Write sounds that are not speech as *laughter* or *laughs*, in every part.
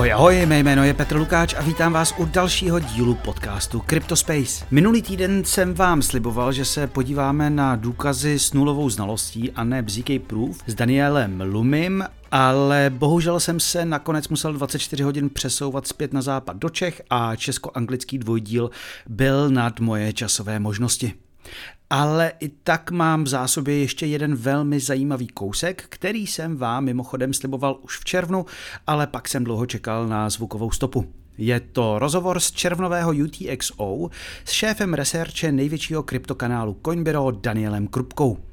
Ahoj, ahoj, mé jméno je Petr Lukáč a vítám vás u dalšího dílu podcastu CryptoSpace. Minulý týden jsem vám sliboval, že se podíváme na důkazy s nulovou znalostí a ne BZK Proof s Danielem Lumim ale bohužel jsem se nakonec musel 24 hodin přesouvat zpět na západ do Čech a česko-anglický dvojdíl byl nad moje časové možnosti. Ale i tak mám v zásobě ještě jeden velmi zajímavý kousek, který jsem vám mimochodem sliboval už v červnu, ale pak jsem dlouho čekal na zvukovou stopu. Je to rozhovor z červnového UTXO s šéfem researche největšího kryptokanálu Coinbiro Danielem Krupkou.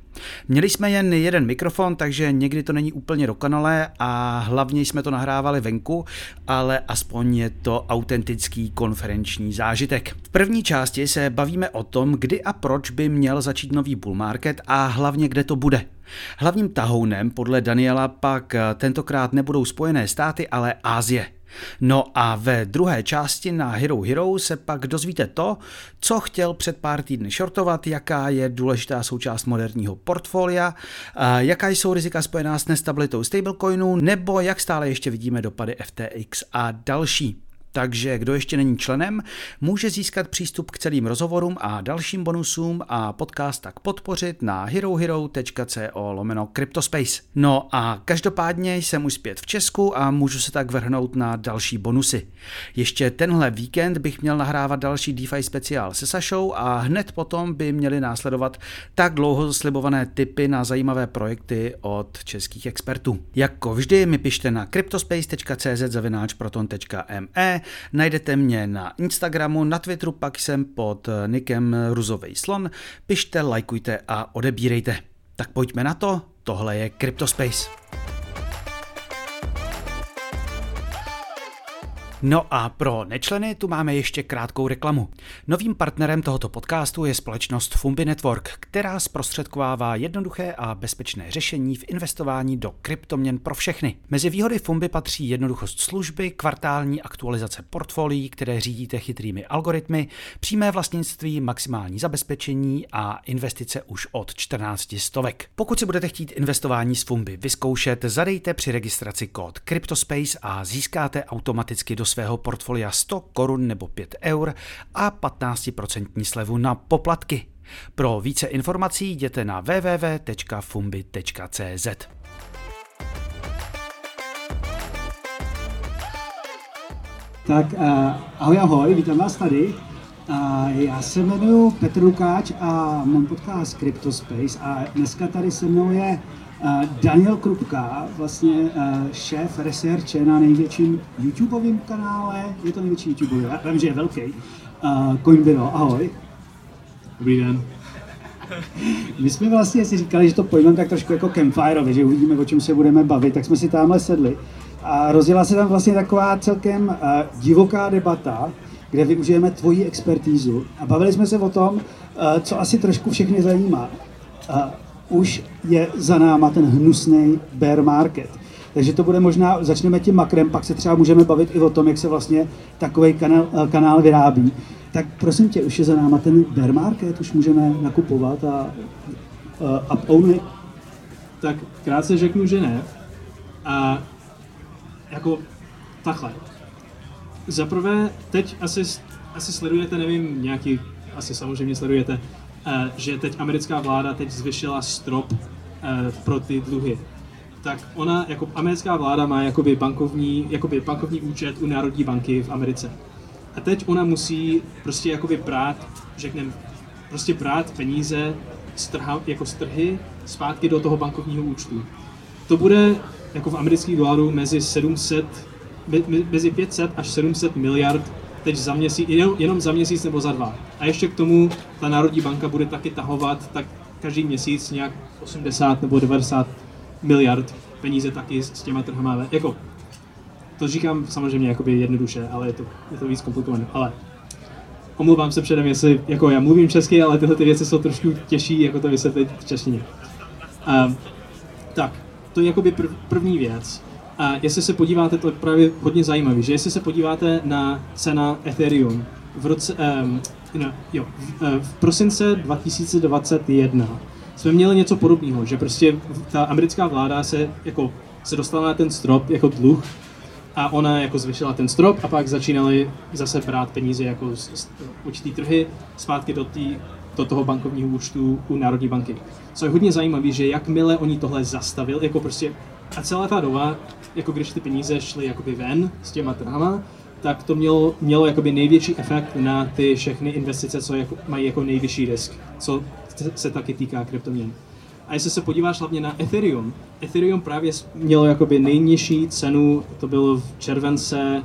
Měli jsme jen jeden mikrofon, takže někdy to není úplně dokonalé a hlavně jsme to nahrávali venku, ale aspoň je to autentický konferenční zážitek. V první části se bavíme o tom, kdy a proč by měl začít nový bull market a hlavně kde to bude. Hlavním tahounem podle Daniela pak tentokrát nebudou Spojené státy, ale Ázie. No a ve druhé části na Hero Hero se pak dozvíte to, co chtěl před pár týdny shortovat, jaká je důležitá součást moderního portfolia, jaká jsou rizika spojená s nestabilitou stablecoinů, nebo jak stále ještě vidíme dopady FTX a další. Takže kdo ještě není členem, může získat přístup k celým rozhovorům a dalším bonusům a podcast tak podpořit na herohero.co lomeno Cryptospace. No a každopádně jsem už zpět v Česku a můžu se tak vrhnout na další bonusy. Ještě tenhle víkend bych měl nahrávat další DeFi speciál se Sašou a hned potom by měly následovat tak dlouho slibované tipy na zajímavé projekty od českých expertů. Jako vždy mi pište na cryptospace.cz zavináč proton.me Najdete mě na Instagramu, na Twitteru pak jsem pod nikem Ruzovej slon. Pište, lajkujte a odebírejte. Tak pojďme na to, tohle je CryptoSpace. No a pro nečleny tu máme ještě krátkou reklamu. Novým partnerem tohoto podcastu je společnost Fumbi Network, která zprostředkovává jednoduché a bezpečné řešení v investování do kryptoměn pro všechny. Mezi výhody Fumbi patří jednoduchost služby, kvartální aktualizace portfolií, které řídíte chytrými algoritmy, přímé vlastnictví, maximální zabezpečení a investice už od 14 stovek. Pokud si budete chtít investování s Fumbi vyzkoušet, zadejte při registraci kód CryptoSpace a získáte automaticky do svého portfolia 100 korun nebo 5 eur a 15% slevu na poplatky. Pro více informací jděte na www.fumbi.cz. Tak uh, ahoj ahoj, vítám vás tady. Uh, já se jmenuji Petr Lukáč a mám podcast CryptoSpace a dneska tady se mnou je Daniel Krupka, vlastně šéf researche na největším YouTubeovém kanále, je to největší YouTubeový, já vím, že je velký, Coinbiro, ahoj. Dobrý den. My jsme vlastně si říkali, že to pojmeme tak trošku jako campfire, že uvidíme, o čem se budeme bavit, tak jsme si tamhle sedli. A rozjela se tam vlastně taková celkem uh, divoká debata, kde využijeme tvoji expertízu a bavili jsme se o tom, uh, co asi trošku všechny zajímá. Uh, už je za náma ten hnusný bear market. Takže to bude možná, začneme tím makrem, pak se třeba můžeme bavit i o tom, jak se vlastně takový kanál, eh, kanál vyrábí. Tak prosím tě, už je za náma ten bear market, už můžeme nakupovat a uh, up only? Tak krátce řeknu, že ne. A jako takhle. Zaprvé, teď asi, asi sledujete, nevím, nějaký, asi samozřejmě sledujete Eh, že teď americká vláda teď zvyšila strop eh, pro ty dluhy. Tak ona, jako americká vláda má jakoby bankovní, jakoby bankovní účet u Národní banky v Americe. A teď ona musí prostě jakoby brát, řekneme, prostě brát peníze strha, jako strhy zpátky do toho bankovního účtu. To bude jako v amerických dolarů mezi 700, mezi 500 až 700 miliard teď za měsíc, jenom, jenom za měsíc nebo za dva. A ještě k tomu ta Národní banka bude taky tahovat tak každý měsíc nějak 80 nebo 90 miliard peníze taky s těma trhama. Jako, to říkám samozřejmě jakoby jednoduše, ale je to, je to víc komplikované. Ale omlouvám se předem, jestli, jako já mluvím česky, ale tyhle ty věci jsou trošku těžší, jako to vysvětlit v češtině. Uh, tak, to je jakoby prv, první věc. A jestli se podíváte, to je právě hodně zajímavé, že jestli se podíváte na cena Ethereum v roce, um, no, jo, v, eh, v prosince 2021 jsme měli něco podobného, že prostě ta americká vláda se, jako, se dostala na ten strop jako dluh a ona jako zvyšila ten strop a pak začínali zase brát peníze jako z, z určitý trhy zpátky do, tý, do toho bankovního účtu u Národní banky. Co je hodně zajímavé, že jakmile oni tohle zastavili, jako prostě a celá ta doba, jako když ty peníze šly jakoby ven s těma trhama, tak to mělo, mělo jakoby největší efekt na ty všechny investice, co jako, mají jako nejvyšší risk, co se taky týká kryptoměn. A jestli se podíváš hlavně na Ethereum, Ethereum právě mělo jakoby nejnižší cenu, to bylo v července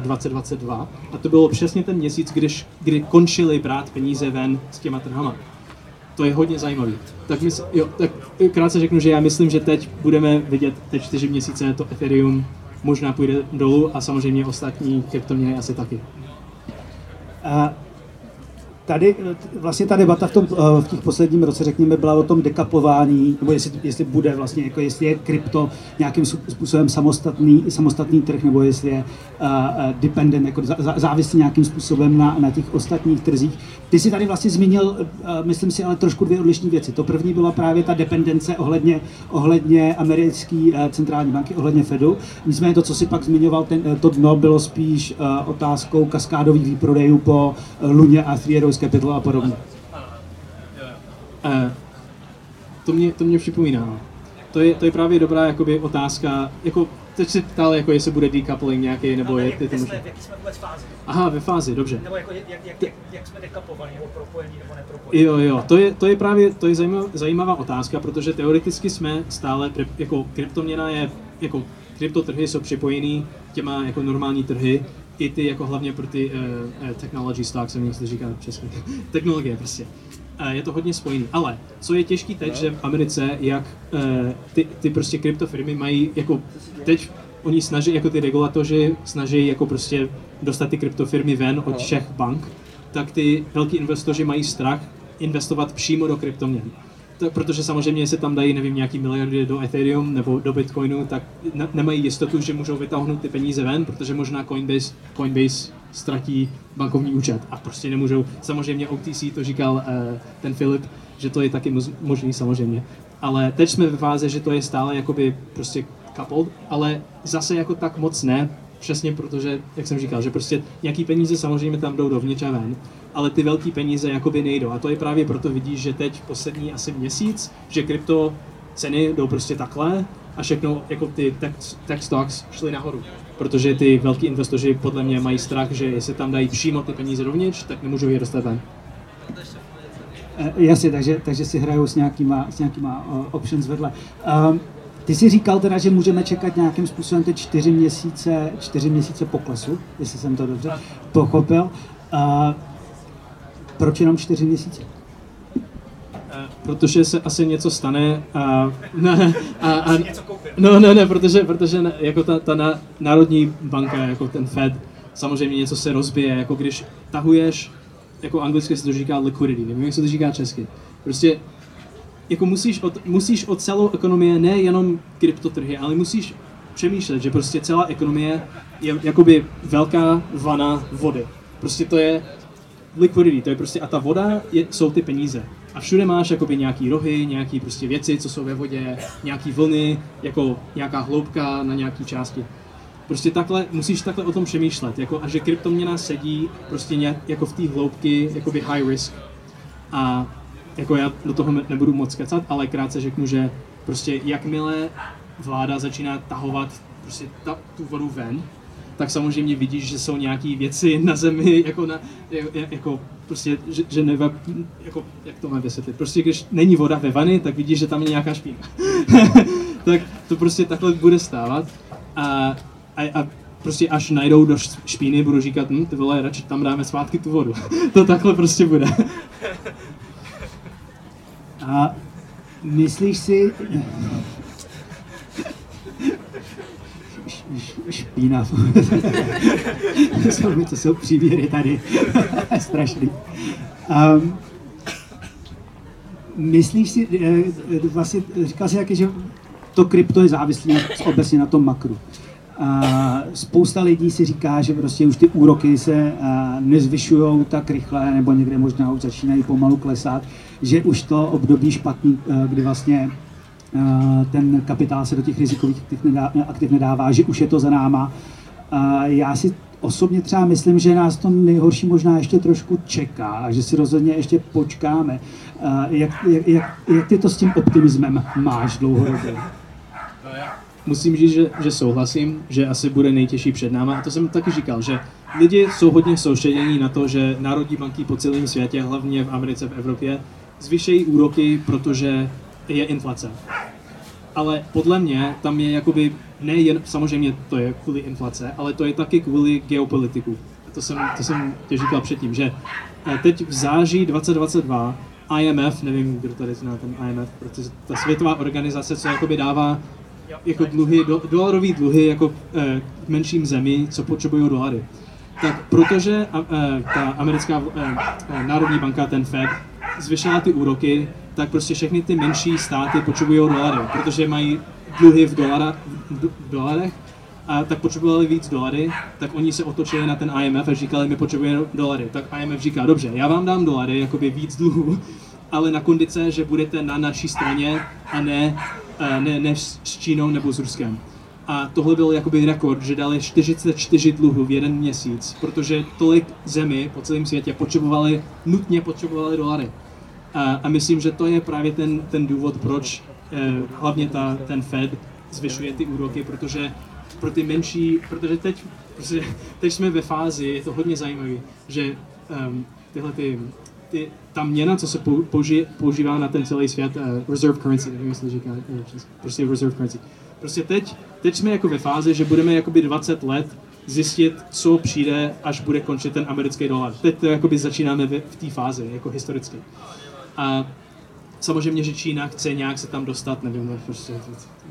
2022 a to bylo přesně ten měsíc, když, kdy končili brát peníze ven s těma trhama. To je hodně zajímavý. Tak, mysl, jo, tak krátce řeknu, že já myslím, že teď budeme vidět teď čtyři měsíce to Ethereum možná půjde dolů a samozřejmě ostatní kryptoměny asi taky. A Tady vlastně ta debata v, tom, eh, v těch posledním roce, řekněme, byla o tom dekapování, nebo jestli, jestli bude vlastně, jako jestli je krypto nějakým způsobem samostatný, samostatný trh, nebo jestli je uh, dependent, jako závislý nějakým způsobem na, na těch ostatních trzích. Ty jsi tady vlastně zmínil, uh, myslím si, ale trošku dvě odlišné věci. To první byla právě ta dependence ohledně, ohledně americké uh, centrální banky, ohledně Fedu. Nicméně to, co si pak zmiňoval, ten, to dno bylo spíš uh, otázkou kaskádových výprodejů po Luně a Three Rose Capital a podobně. Uh, to mě, to mě připomíná. To je, to je právě dobrá jakoby, otázka. Jako, teď se ptal, jako jestli bude decoupling nějaký, nebo no, je, je to možná. V jsme vůbec fázi? Aha, ve fázi, dobře. Nebo jako, jak, jak, jak, jak jsme dekapovaní, nebo propojení, nebo nepropojení? Jo, jo, to je, to je právě to je zajímavá, zajímavá otázka, protože teoreticky jsme stále, jako kryptoměna je, jako kryptotrhy jsou připojený těma jako normální trhy, i ty jako hlavně pro ty uh, technology stocks, jsem jestli říká česky, *laughs* technologie prostě. Uh, je to hodně spojený. Ale co je těžký teď, že v Americe, jak uh, ty, ty prostě kryptofirmy mají, jako teď oni snaží, jako ty regulatoři snaží jako prostě dostat ty kryptofirmy ven od všech bank, tak ty velký investoři mají strach investovat přímo do kryptoměn to, protože samozřejmě, jestli tam dají, nevím, nějaký miliardy do Ethereum nebo do Bitcoinu, tak ne, nemají jistotu, že můžou vytáhnout ty peníze ven, protože možná Coinbase, Coinbase ztratí bankovní účet a prostě nemůžou. Samozřejmě OTC to říkal uh, ten Filip, že to je taky možný samozřejmě. Ale teď jsme ve fáze, že to je stále jakoby prostě coupled, ale zase jako tak moc ne, přesně protože, jak jsem říkal, že prostě nějaký peníze samozřejmě tam jdou dovnitř a ven, ale ty velké peníze jakoby nejdou. A to je právě proto vidíš, že teď poslední asi měsíc, že krypto ceny jdou prostě takhle a všechno jako ty tech, tech stocks šly nahoru. Protože ty velký investoři podle mě mají strach, že jestli tam dají přímo ty peníze dovnitř, tak nemůžou je dostat ven. Uh, jasně, takže, takže si hrajou s nějakýma, s nějakýma uh, options vedle. Um, ty jsi říkal teda, že můžeme čekat nějakým způsobem ty čtyři měsíce, čtyři měsíce poklesu, jestli jsem to dobře pochopil. Uh, proč jenom čtyři měsíce? Eh, protože se asi něco stane a, *laughs* ne, a, a no ne, ne, protože, protože ne, jako ta, ta na, národní banka, jako ten Fed, samozřejmě něco se rozbije, jako když tahuješ, jako anglicky se to říká liquidity, nevím, jak se to říká česky. Prostě jako musíš od, musíš od celou ekonomie, ne jenom kryptotrhy, ale musíš přemýšlet, že prostě celá ekonomie je jakoby velká vana vody. Prostě to je liquidity, to je prostě, a ta voda je, jsou ty peníze. A všude máš jakoby nějaký rohy, nějaký prostě věci, co jsou ve vodě, nějaký vlny, jako nějaká hloubka na nějaké části. Prostě takhle, musíš takhle o tom přemýšlet, jako, a že kryptoměna sedí prostě nějak, jako v té hloubky, jakoby high risk. A jako já do toho nebudu moc kecat, ale krátce řeknu, že prostě jakmile vláda začíná tahovat prostě ta, tu vodu ven, tak samozřejmě vidíš, že jsou nějaké věci na zemi, jako, na, jako prostě, že, že neva, jako, jak to mám vysvětlit, prostě když není voda ve vany, tak vidíš, že tam je nějaká špína. *laughs* tak to prostě takhle bude stávat a, a, a prostě až najdou do špíny, budu říkat, hm, ty vole, radši tam dáme zpátky tu vodu. *laughs* to takhle prostě bude. *laughs* a myslíš si, špína. jsou, *laughs* to jsou příběry tady. *laughs* Strašný. Um, myslíš si, eh, vlastně říkal jsi taky, že to krypto je závislé obecně na tom makru. A spousta lidí si říká, že prostě už ty úroky se nezvyšují tak rychle, nebo někde možná už začínají pomalu klesat, že už to období špatný, kdy vlastně eh, ten kapitál se do těch rizikových aktiv nedá, aktiv nedává, že už je to za náma. Eh, Já si osobně třeba myslím, že nás to nejhorší možná ještě trošku čeká a že si rozhodně ještě počkáme. Eh, Jak, jak, jak, jak ty to s tím optimismem máš dlouhodobě? Musím říct, že, že souhlasím, že asi bude nejtěžší před náma. A to jsem taky říkal, že lidi jsou hodně soustředění na to, že národní banky po celém světě, hlavně v Americe, v Evropě, zvyšejí úroky, protože je inflace. Ale podle mě tam je jakoby nejen, samozřejmě to je kvůli inflace, ale to je taky kvůli geopolitiku. To jsem, to jsem tě říkal předtím, že eh, teď v září 2022 IMF, nevím, kdo tady zná ten IMF, protože ta světová organizace, co jakoby dává jako dluhy, do, dolarový dluhy jako eh, menším zemi, co potřebují dolary. Tak protože eh, ta americká eh, eh, národní banka, ten Fed, zvyšila ty úroky, tak prostě všechny ty menší státy potřebují dolary, protože mají dluhy v, dolara, v, dolarech, a tak potřebovali víc dolary, tak oni se otočili na ten IMF a říkali, my potřebujeme dolary. Tak IMF říká, dobře, já vám dám dolary, jakoby víc dluhů, *laughs* ale na kondice, že budete na naší straně a ne, eh, ne, ne s Čínou nebo s Ruskem. A tohle byl jakoby rekord, že dali 44 dluhů v jeden měsíc, protože tolik zemí po celém světě potřebovali, nutně potřebovali dolary. A, a myslím, že to je právě ten, ten důvod, proč eh, hlavně ta, ten Fed zvyšuje ty úroky, protože pro ty menší, protože teď, protože teď jsme ve fázi, je to hodně zajímavé, že um, tyhle ty, ty, ta měna, co se pou- použi, používá na ten celý svět, uh, reserve currency, nevím, jestli říká, uh, prostě reserve currency. Prostě teď, teď jsme jako ve fázi, že budeme jakoby 20 let zjistit, co přijde, až bude končit ten americký dolar. Teď to jakoby začínáme v, v té fázi, jako historicky. A samozřejmě, že Čína chce nějak se tam dostat, nevím, prostě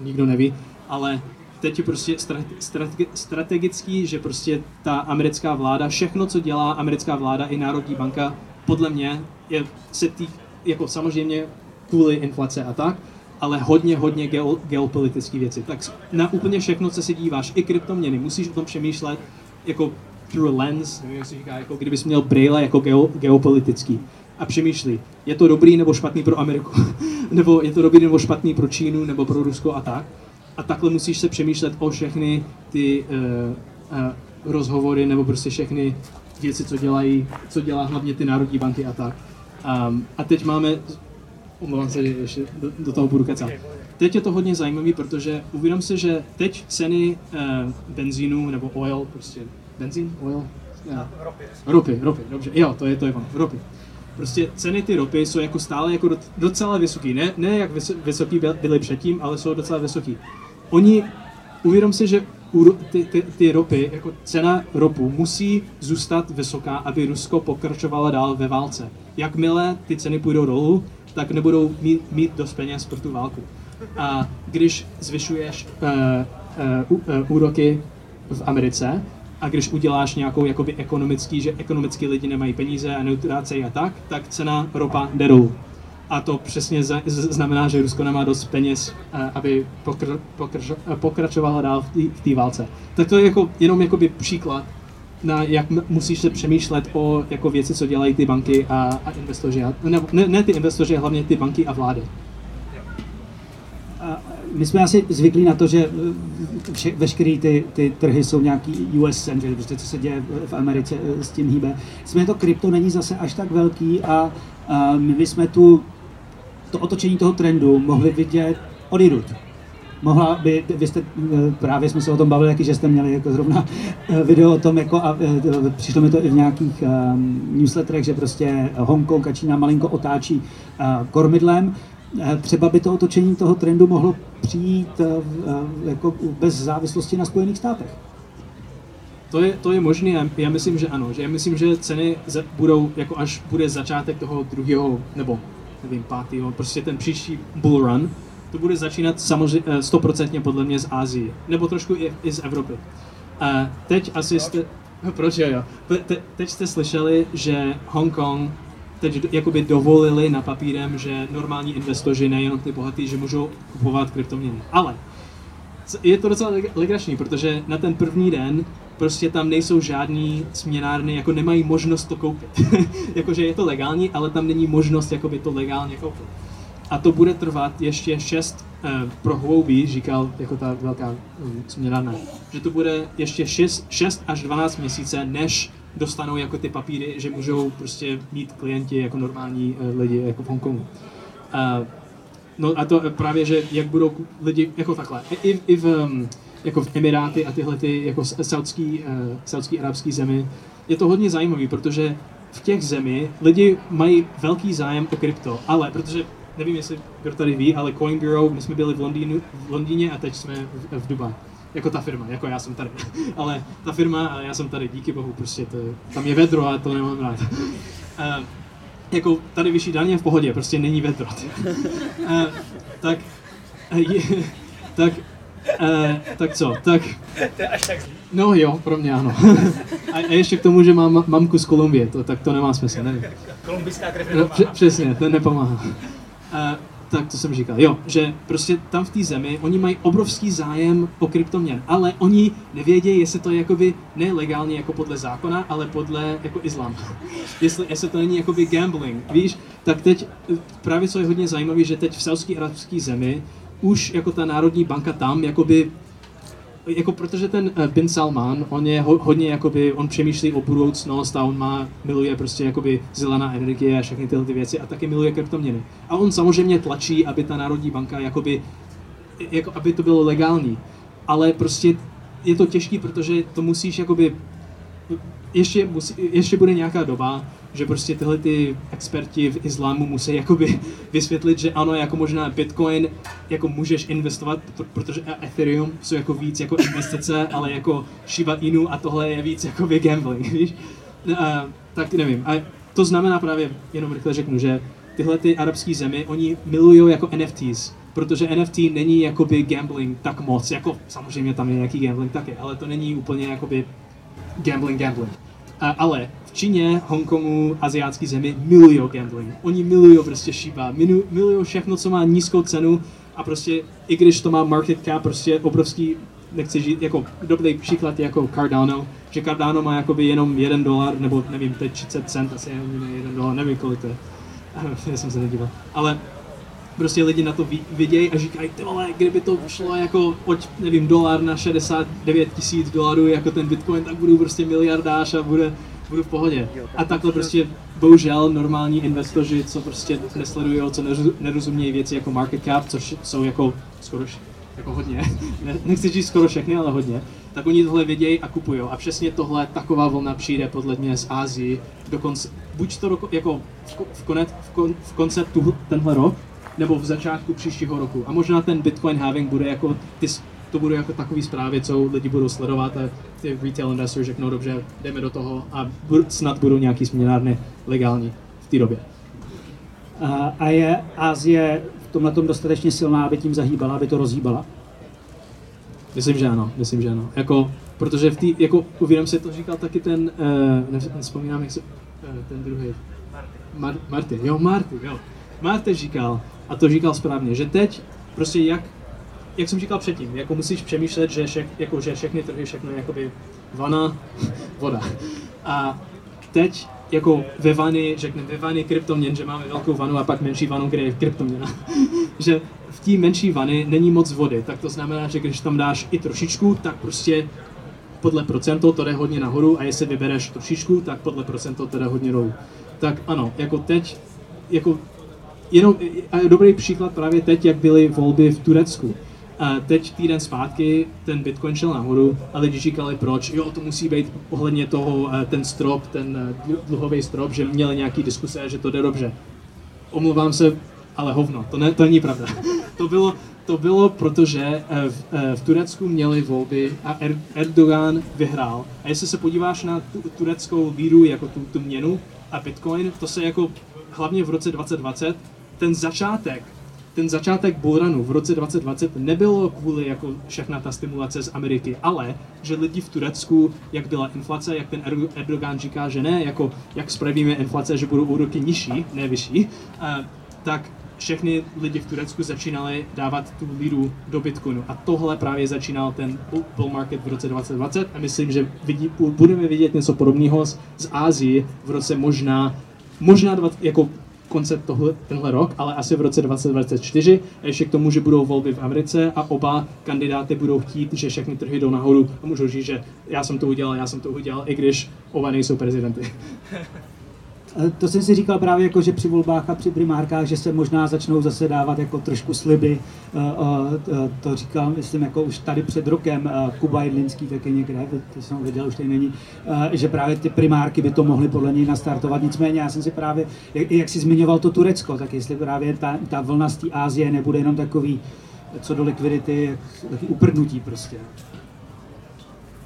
nikdo neví, ale teď je prostě strate, strategický, že prostě ta americká vláda, všechno, co dělá americká vláda i Národní banka, podle mě je se tý, jako samozřejmě kvůli inflace a tak, ale hodně, hodně geo, geopolitické věci. Tak na úplně všechno, co se díváš, i kryptoměny, musíš o tom přemýšlet jako through a lens, nevím, jak se říká, jako kdybys měl brýle jako geo, geopolitický a přemýšlí, je to dobrý nebo špatný pro Ameriku, *laughs* nebo je to dobrý nebo špatný pro Čínu nebo pro Rusko a tak. A takhle musíš se přemýšlet o všechny ty uh, uh, rozhovory nebo prostě všechny věci, co dělají, co dělá hlavně ty národní banky a tak. Um, a teď máme, omlouvám se, že ještě do, do toho budu kecat. Teď je to hodně zajímavé, protože uvědom si, že teď ceny uh, benzínu nebo oil, prostě benzín, oil, yeah. Ropy. ropy, ropy, dobře, jo, to je to je ono, ropy. Prostě ceny ty ropy jsou jako stále jako doc- docela vysoký. Ne, ne jak vys- vysoký byl- byly předtím, ale jsou docela vysoký. Oni, uvědom si, že ty, ty, ty ropy, jako cena ropu musí zůstat vysoká, aby Rusko pokračovalo dál ve válce. Jakmile ty ceny půjdou dolů, tak nebudou mít, mít dost peněz pro tu válku. A když zvyšuješ uh, uh, uh, úroky v Americe, a když uděláš nějakou jakoby ekonomický, že ekonomicky lidi nemají peníze a neutrácejí a tak, tak cena ropa jde dolů. A to přesně znamená, že Rusko nemá dost peněz, eh, aby pokr, pokr, pokračovalo dál v té- válce. Tak to je jako, jenom jakoby příklad, na jak musíš se přemýšlet o jako věci, co dělají ty banky a, a investoři. A, ne, ne ty investoři, hlavně ty banky a vlády. My jsme asi zvyklí na to, že eh, vše, veškeré ty, ty trhy jsou nějaký US cent, že prostě co se děje v Americe eh, s tím hýbe. Nicméně to krypto není zase až tak velký a, a my bychom tu, to otočení toho trendu mohli vidět odinut. Mohla by, vy jste, eh, právě jsme se o tom bavili, jaký, že jste měli jako zrovna video o tom, jako a přišlo mi to i v nějakých um, newsletterech, že prostě Hongkong a Čína malinko otáčí kormidlem. Eh, Třeba by to otočení toho trendu mohlo přijít eh, eh, jako bez závislosti na Spojených státech. To je, to je možné, já, já myslím, že ano. Že já myslím, že ceny budou, jako až bude začátek toho druhého, nebo nevím, pátého, prostě ten příští bull run, to bude začínat samozřejmě stoprocentně podle mě z Ázie, nebo trošku i, i z Evropy. A teď asi jste, proč *laughs* jo, jo. Te, teď jste slyšeli, že Hongkong teď jakoby dovolili na papírem, že normální investoři, nejenom ty bohatí, že můžou kupovat kryptoměny. Ale je to docela leg- legrační, protože na ten první den prostě tam nejsou žádný směnárny, jako nemají možnost to koupit. *laughs* Jakože je to legální, ale tam není možnost jakoby to legálně koupit. a to bude trvat ještě 6 uh, pro hloubí, říkal jako ta velká um, směrana, že to bude ještě 6, 6 až 12 měsíce, než dostanou jako ty papíry, že můžou prostě mít klienti jako normální uh, lidi jako v Hongkongu. Uh, no a to právě, že jak budou lidi jako takhle, i, i v, um, jako v Emiráty a tyhle ty jako saudský, uh, saudský arabský zemi, je to hodně zajímavý, protože v těch zemi lidi mají velký zájem o krypto, ale protože nevím, jestli kdo tady ví, ale Coin Bureau, my jsme byli v, Londýnu, v Londýně a teď jsme v, v Dubaji. Jako ta firma, jako já jsem tady. *laughs* ale ta firma a já jsem tady, díky bohu, prostě to, tam je vedro a to nemám rád. Uh, *laughs* jako tady vyšší daně v pohodě, prostě není vedro. uh, *laughs* tak, je, tak Uh, tak co, tak... No jo, pro mě ano. a, a ještě k tomu, že mám mamku z Kolumbie, to, tak to nemá smysl, nevím. Kolumbijská krev No, pře- přesně, to nepomáhá. Uh, tak to jsem říkal, jo, že prostě tam v té zemi, oni mají obrovský zájem o kryptoměn, ale oni nevědějí, jestli to je jakoby ne legálně jako podle zákona, ale podle jako islám. *laughs* jestli, jestli to není jakoby gambling, víš, tak teď právě co je hodně zajímavé, že teď v saudské arabské zemi už jako ta národní banka tam jakoby jako protože ten uh, Bin Salman, on je ho, hodně jakoby, on přemýšlí o budoucnost a on má, miluje prostě jakoby zelená energie a všechny tyhle ty věci a taky miluje kryptoměny. A on samozřejmě tlačí, aby ta národní banka jakoby, jako, aby to bylo legální. Ale prostě je to těžký, protože to musíš jakoby, ještě, musí, ještě bude nějaká doba, že prostě tyhle ty experti v islámu musí jakoby vysvětlit, že ano, jako možná Bitcoin jako můžeš investovat, protože Ethereum jsou jako víc jako investice, ale jako Shiba Inu a tohle je víc jako gambling, *laughs* víš? A, tak nevím. A to znamená právě, jenom rychle řeknu, že tyhle ty arabské zemi, oni milují jako NFTs, protože NFT není jakoby gambling tak moc, jako samozřejmě tam je nějaký gambling taky, ale to není úplně jakoby gambling, gambling. A, ale Číně, Hongkongu, azijátský zemi milují gambling. Oni milují prostě Shiba, milují všechno, co má nízkou cenu a prostě i když to má market cap prostě obrovský, nechci žít, jako dobrý příklad jako Cardano, že Cardano má jakoby jenom jeden dolar, nebo nevím, teď 30 cent, asi jenom jeden dolar, nevím kolik to je. *laughs* Já jsem se nedíval. Ale prostě lidi na to vidějí a říkají, ty vole, kdyby to šlo jako od, nevím, dolar na 69 tisíc dolarů jako ten Bitcoin, tak budu prostě miliardář a bude, budu v pohodě. A takhle prostě bohužel normální investoři, co prostě nesledují, co nerozumějí věci jako market cap, což jsou jako skoro jako hodně, *laughs* ne, nechci říct skoro všechny, ale hodně, tak oni tohle vidějí a kupují. A přesně tohle, taková vlna přijde podle mě z Ázii, dokonce, buď to roko, jako v, v, konec, v, kon, v konceptu tenhle rok, nebo v začátku příštího roku. A možná ten Bitcoin halving bude jako, ty, to bude jako takový zprávy, co lidi budou sledovat a ty retail investors řeknou, dobře, jdeme do toho a snad budou nějaký směnárny legální v té době. A, a je Asie v tomhle dostatečně silná, aby tím zahýbala, aby to rozhýbala? Myslím, že ano, myslím, že ano. Jako, protože v té, jako uvědom si to říkal taky ten, uh, nevzpomínám, jak se, uh, ten druhý. Marty. Marty, jo, Marty, jo. Marty říkal, a to říkal správně, že teď prostě jak, jak jsem říkal předtím, jako musíš přemýšlet, že, všech, jako, že všechny trhy, všechno je jakoby vana, voda. A teď jako ve vany, řekneme ve vany kryptoměn, že máme velkou vanu a pak menší vanu, kde je kryptoměna. *laughs* že v té menší vany není moc vody, tak to znamená, že když tam dáš i trošičku, tak prostě podle procento to jde hodně nahoru a jestli vybereš trošičku, tak podle procento to jde hodně dolů. Tak ano, jako teď, jako jenom a dobrý příklad právě teď, jak byly volby v Turecku. Teď týden zpátky ten Bitcoin šel nahoru a lidi říkali proč, jo, to musí být ohledně toho ten strop, ten dluhový strop, že měli nějaký diskuse, že to jde dobře. Omlouvám se, ale hovno, to, ne, to není pravda. *laughs* to bylo, to bylo, protože v, v Turecku měli volby a er, Erdogan vyhrál. A jestli se podíváš na tu, tureckou víru, jako tu, tu měnu a Bitcoin, to se jako hlavně v roce 2020 ten začátek, ten začátek bullrunu v roce 2020 nebylo kvůli jako všechna ta stimulace z Ameriky, ale že lidi v Turecku, jak byla inflace, jak ten Erdogan říká, že ne, jako jak spravíme inflace, že budou úroky nižší, ne vyšší, uh, tak všechny lidi v Turecku začínali dávat tu líru do Bitcoinu. A tohle právě začínal ten bull market v roce 2020 a myslím, že vidí, budeme vidět něco podobného z, Ázii v roce možná, možná 20, jako konce tohle, tenhle rok, ale asi v roce 2024, a ještě k tomu, že budou volby v Americe a oba kandidáty budou chtít, že všechny trhy jdou nahoru a můžou říct, že já jsem to udělal, já jsem to udělal, i když oba nejsou prezidenty. *laughs* Eh, to jsem si říkal právě jako, že při volbách a při primárkách, že se možná začnou zase dávat jako trošku sliby. Eh, eh, to říkal, myslím, jako už tady před rokem Kuba Jedlinský taky někde, to jsem viděl, už tady není, že právě ty primárky by to mohly podle něj nastartovat. Nicméně já jsem si právě, jak, jsi zmiňoval to Turecko, tak jestli právě ta, ta vlna z té Ázie nebude jenom takový, co do likvidity, taky uprdnutí prostě.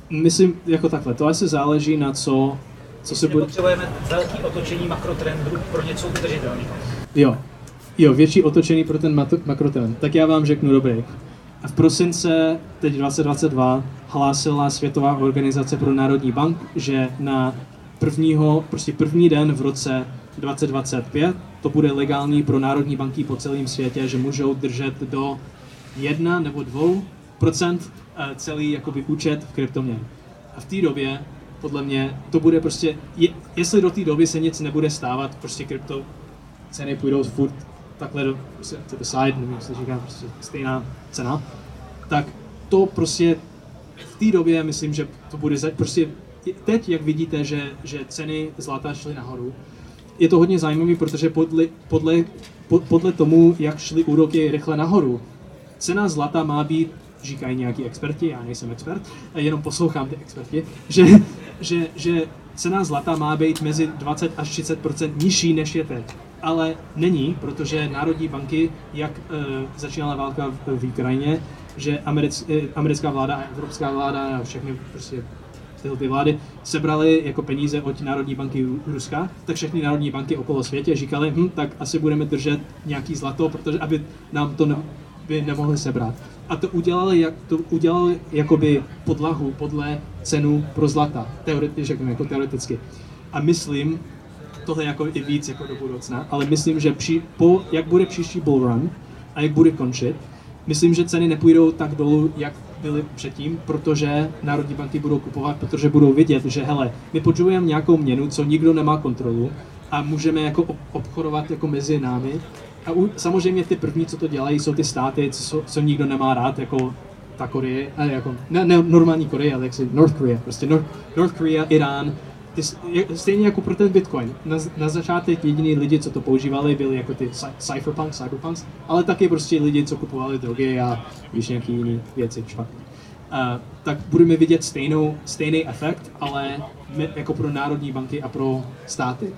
Myslím, jako takhle, to asi záleží na co co se bude... Potřebujeme velký otočení makrotrendu pro něco udržitelného. Jo, jo, větší otočení pro ten makrotrend. Tak já vám řeknu dobrý. A v prosince teď 2022 hlásila Světová organizace pro národní bank, že na prvního, prostě první den v roce 2025 to bude legální pro národní banky po celém světě, že můžou držet do 1 nebo 2 procent eh, celý jakoby účet v kryptoměně. A v té době podle mě to bude prostě, je, jestli do té doby se nic nebude stávat, prostě krypto ceny půjdou furt takhle do, prostě to the side, nevím, se říká, prostě stejná cena, tak to prostě v té době myslím, že to bude za, prostě teď, jak vidíte, že, že ceny zlata šly nahoru, je to hodně zajímavé, protože podle, podle, podle tomu, jak šly úroky rychle nahoru, cena zlata má být říkají nějaký experti, já nejsem expert, jenom poslouchám ty experti, že, že, že cena zlata má být mezi 20 až 30% nižší než je teď. Ale není, protože národní banky, jak e, začínala válka v, v Ukrajině, že americ, e, americká vláda a evropská vláda a všechny prostě tyhle ty vlády sebrali jako peníze od Národní banky Ruska, tak všechny národní banky okolo světě říkali, hm, tak asi budeme držet nějaký zlato, protože aby nám to ne, by nemohli sebrat a to udělali, jak, to udělali jakoby podlahu podle cenu pro zlata, teoreticky, jako teoreticky. A myslím, tohle jako i víc jako do budoucna, ale myslím, že při, po, jak bude příští bull run a jak bude končit, myslím, že ceny nepůjdou tak dolů, jak byly předtím, protože národní banky budou kupovat, protože budou vidět, že hele, my potřebujeme nějakou měnu, co nikdo nemá kontrolu a můžeme jako obchodovat jako mezi námi a u, samozřejmě ty první, co to dělají, jsou ty státy, co, co nikdo nemá rád, jako ta Koreje, a jako, ne, ne normální Koreje, ale jaksi North Korea, prostě North, North Korea, Irán, ty, stejně jako pro ten Bitcoin. Na, na začátek jediný lidi, co to používali, byli jako ty cypherpunks, cyberpunks, ale taky prostě lidi, co kupovali drogy a víš, nějaký jiný věci, špatný. Uh, tak budeme vidět stejnou, stejný efekt, ale my, jako pro národní banky a pro státy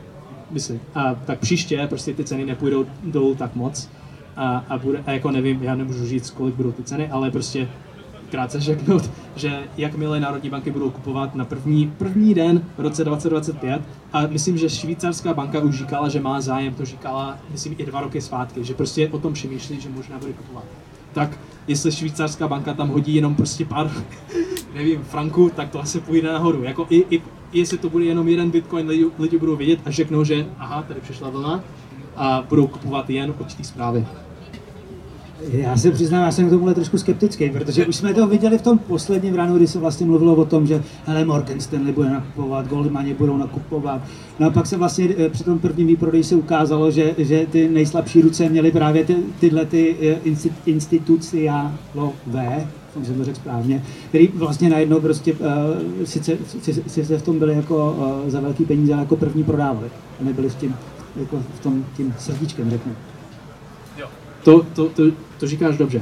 myslím. A tak příště prostě ty ceny nepůjdou dolů tak moc. A, a, bude, a jako nevím, já nemůžu říct, kolik budou ty ceny, ale prostě krátce řeknout, že jakmile národní banky budou kupovat na první, první den v roce 2025 a myslím, že švýcarská banka už říkala, že má zájem, to říkala, myslím, i dva roky zpátky, že prostě o tom přemýšlí, že možná bude kupovat. Tak jestli švýcarská banka tam hodí jenom prostě pár, *laughs* nevím, franků, tak to asi půjde nahoru. Jako i, i jestli to bude jenom jeden bitcoin, lidi, lidi budou vědět a řeknou, že aha, tady přišla vlna a budou kupovat jen určitý zprávy. Já se přiznám, já jsem k tomuhle trošku skeptický, protože už jsme to viděli v tom posledním ránu, kdy se vlastně mluvilo o tom, že hele, Morgan Stanley bude nakupovat, Goldmani budou nakupovat. No a pak se vlastně eh, při tom prvním výprodeji se ukázalo, že, že ty nejslabší ruce měly právě ty, tyhle ty eh, instituciálové, jsem to řekl správně, který vlastně najednou prostě uh, sice, sice, sice v tom byli jako uh, za velký peníze, jako první prodávali. A nebyli s tím, jako v tom tím srdíčkem, řeknu. To, to, to, to říkáš dobře.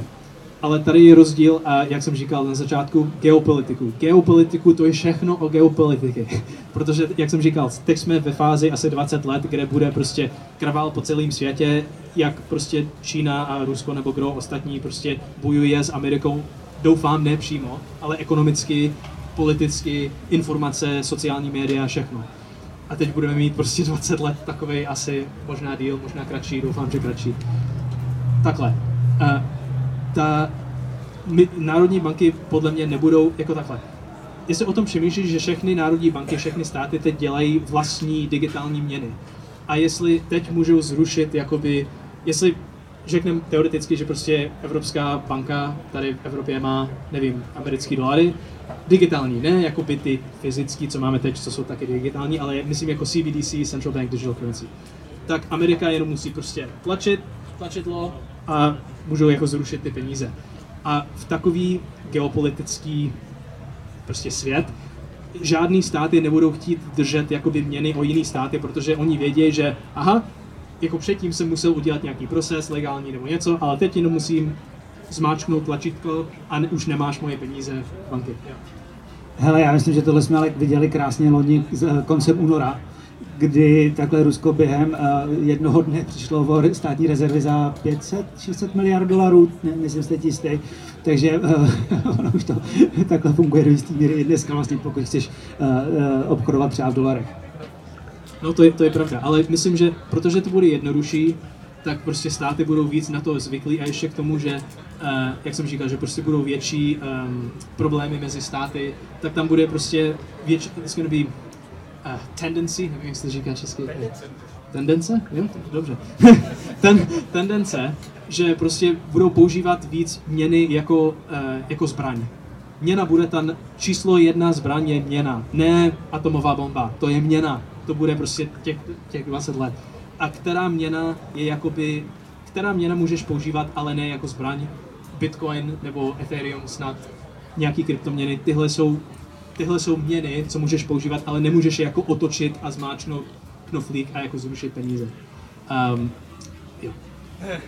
Ale tady je rozdíl, a jak jsem říkal na začátku, geopolitiku. Geopolitiku to je všechno o geopolitiky. *laughs* Protože, jak jsem říkal, teď jsme ve fázi asi 20 let, kde bude prostě kravál po celém světě, jak prostě Čína a Rusko nebo kdo ostatní prostě bojuje s Amerikou doufám ne přímo, ale ekonomicky, politicky, informace, sociální média, všechno. A teď budeme mít prostě 20 let takový asi, možná díl, možná kratší, doufám, že kratší. Takhle. Ta, my, národní banky podle mě nebudou jako takhle. Jestli o tom přemýšlíš, že všechny národní banky, všechny státy teď dělají vlastní digitální měny. A jestli teď můžou zrušit, jakoby, jestli řekneme teoreticky, že prostě Evropská banka tady v Evropě má, nevím, americký dolary, digitální, ne jako by ty fyzický, co máme teď, co jsou taky digitální, ale myslím jako CBDC, Central Bank Digital Currency. tak Amerika jenom musí prostě tlačit tlačidlo a můžou jako zrušit ty peníze. A v takový geopolitický prostě svět žádný státy nebudou chtít držet jakoby měny o jiný státy, protože oni vědí, že aha, jako předtím jsem musel udělat nějaký proces legální nebo něco, ale teď jenom musím zmáčknout tlačítko a ne, už nemáš moje peníze v banky. Hele, já myslím, že tohle jsme ale viděli krásně loni eh, koncem února, kdy takhle Rusko během eh, jednoho dne přišlo o státní rezervy za 500-600 miliard dolarů, ne, nejsem si jistý, takže eh, *laughs* ono už to *laughs* takhle funguje do jistý míry i dneska vlastně, pokud chceš eh, obchodovat třeba v dolarech. No to je, to je pravda, ale myslím, že protože to bude jednodušší, tak prostě státy budou víc na to zvyklí a ještě k tomu, že, jak jsem říkal, že prostě budou větší um, problémy mezi státy, tak tam bude prostě větší, it's gonna be uh, tendency, nevím, jak se to říká česky. Tendence? Jo, to- dobře. *laughs* Ten, tendence, že prostě budou používat víc měny jako, uh, jako zbraň. Měna bude ta číslo jedna zbraň je měna, ne atomová bomba, to je měna. To bude prostě těch, těch 20 let. A která měna je jakoby, která měna můžeš používat, ale ne jako zbraň. Bitcoin nebo Ethereum snad, nějaký kryptoměny, tyhle jsou, tyhle jsou měny, co můžeš používat, ale nemůžeš je jako otočit a zmáčknout knoflík a jako zrušit peníze. Um, jo. Eh,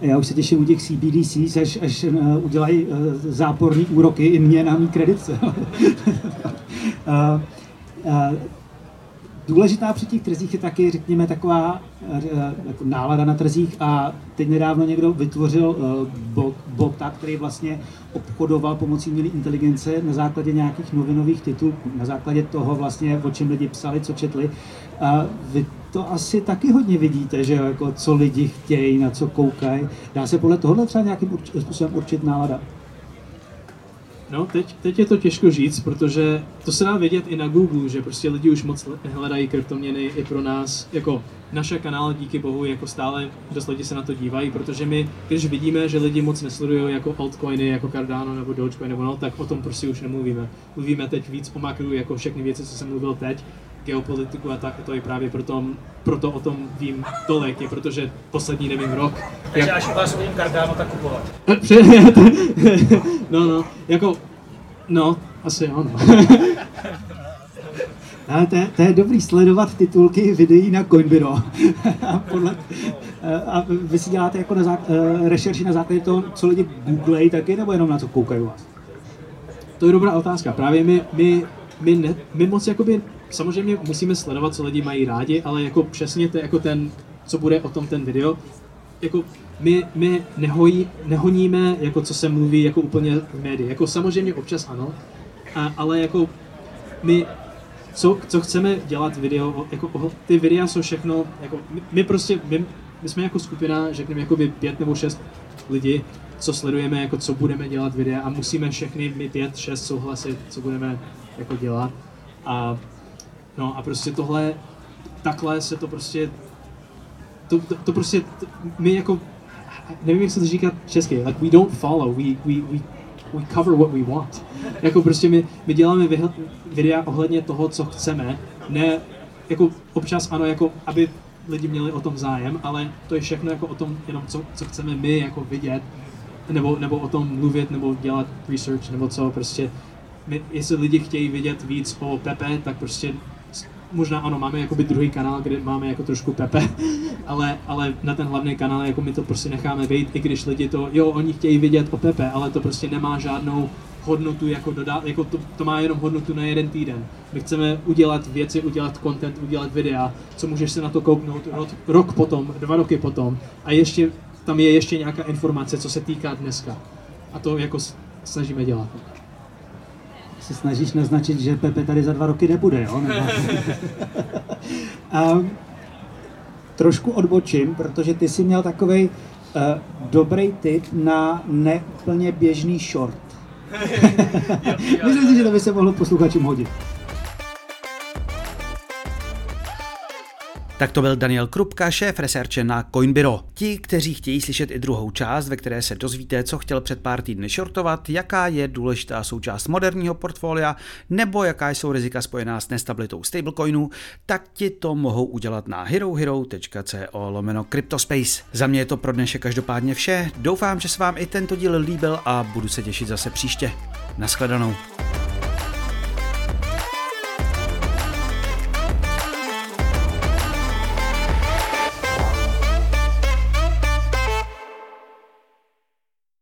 Já už se těším u těch CBDCs, až, až eh, udělají eh, záporný úroky i mě na mý kreditce. *laughs* Důležitá při těch trzích je taky, řekněme, taková eh, jako nálada na trzích a teď nedávno někdo vytvořil eh, bot, bota, který vlastně obchodoval pomocí umělé inteligence na základě nějakých novinových titulků, na základě toho vlastně, o čem lidi psali, co četli. A vy to asi taky hodně vidíte, že jako co lidi chtějí, na co koukají. Dá se podle tohohle třeba nějakým způsobem určit nálada? No, teď, teď je to těžko říct, protože to se dá vidět i na Google, že prostě lidi už moc hledají kryptoměny i pro nás. Jako naše kanály, díky bohu, jako stále dost lidi se na to dívají, protože my, když vidíme, že lidi moc nesledují jako altcoiny, jako Cardano nebo Dogecoin nebo no, tak o tom prostě už nemluvíme. Mluvíme teď víc o makru, jako všechny věci, co jsem mluvil teď, geopolitiku a tak, to je právě proto, proto o tom vím tolik, je protože poslední, nevím, rok, Takže až u vás uvidím Cardano, tak kupovat. *laughs* no, no, jako, no, asi jo, no. *laughs* Ale to, je, to je dobrý sledovat titulky videí na Coinbiro. *laughs* a, podle, a vy si děláte jako na zák, eh, rešerši na základě toho, co lidi googlejí taky, nebo jenom na co koukají vás? To je dobrá otázka. Právě my, my, my, ne, my moc jakoby, samozřejmě musíme sledovat, co lidi mají rádi, ale jako přesně to jako ten, co bude o tom ten video, jako my, my nehojí, nehoníme, jako co se mluví jako úplně v médii. Jako samozřejmě občas ano, a, ale jako my, co, co chceme dělat video, jako ty videa jsou všechno, jako my, my prostě, my, my jsme jako skupina, řekněme jakoby pět nebo šest lidí, co sledujeme, jako co budeme dělat videa a musíme všechny my pět, šest souhlasit, co budeme jako dělat. A no a prostě tohle, takhle se to prostě, to, to, to prostě, to, my jako, nevím, jak se to říká česky, like we don't follow, we, we, we, we cover what we want. Jako prostě my, my děláme videa ohledně toho, co chceme, ne, jako občas ano, jako aby lidi měli o tom zájem, ale to je všechno jako o tom, jenom co, co chceme my jako vidět, nebo, nebo o tom mluvit, nebo dělat research, nebo co, prostě, my, jestli lidi chtějí vidět víc o Pepe, tak prostě možná ano, máme jakoby druhý kanál, kde máme jako trošku Pepe, *laughs* ale, ale na ten hlavní kanál jako my to prostě necháme být, i když lidi to, jo, oni chtějí vidět o Pepe, ale to prostě nemá žádnou hodnotu jako dodát, jako to, to má jenom hodnotu na jeden týden. My chceme udělat věci, udělat content, udělat videa, co můžeš se na to kouknout rok, rok potom, dva roky potom a ještě tam je ještě nějaká informace, co se týká dneska. A to jako snažíme dělat. Se snažíš naznačit, že Pepe tady za dva roky nebude, jo? Nebo... *laughs* a, trošku odbočím, protože ty jsi měl takový uh, dobrý tip na neúplně běžný short. *laughs* *laughs* Myslím si, že to by se mohlo posluchačům hodit. Tak to byl Daniel Krupka, šéf researche na Coinbiro. Ti, kteří chtějí slyšet i druhou část, ve které se dozvíte, co chtěl před pár týdny shortovat, jaká je důležitá součást moderního portfolia, nebo jaká jsou rizika spojená s nestabilitou stablecoinů, tak ti to mohou udělat na herohero.co lomeno Cryptospace. Za mě je to pro dnešek každopádně vše. Doufám, že se vám i tento díl líbil a budu se těšit zase příště. Naschledanou.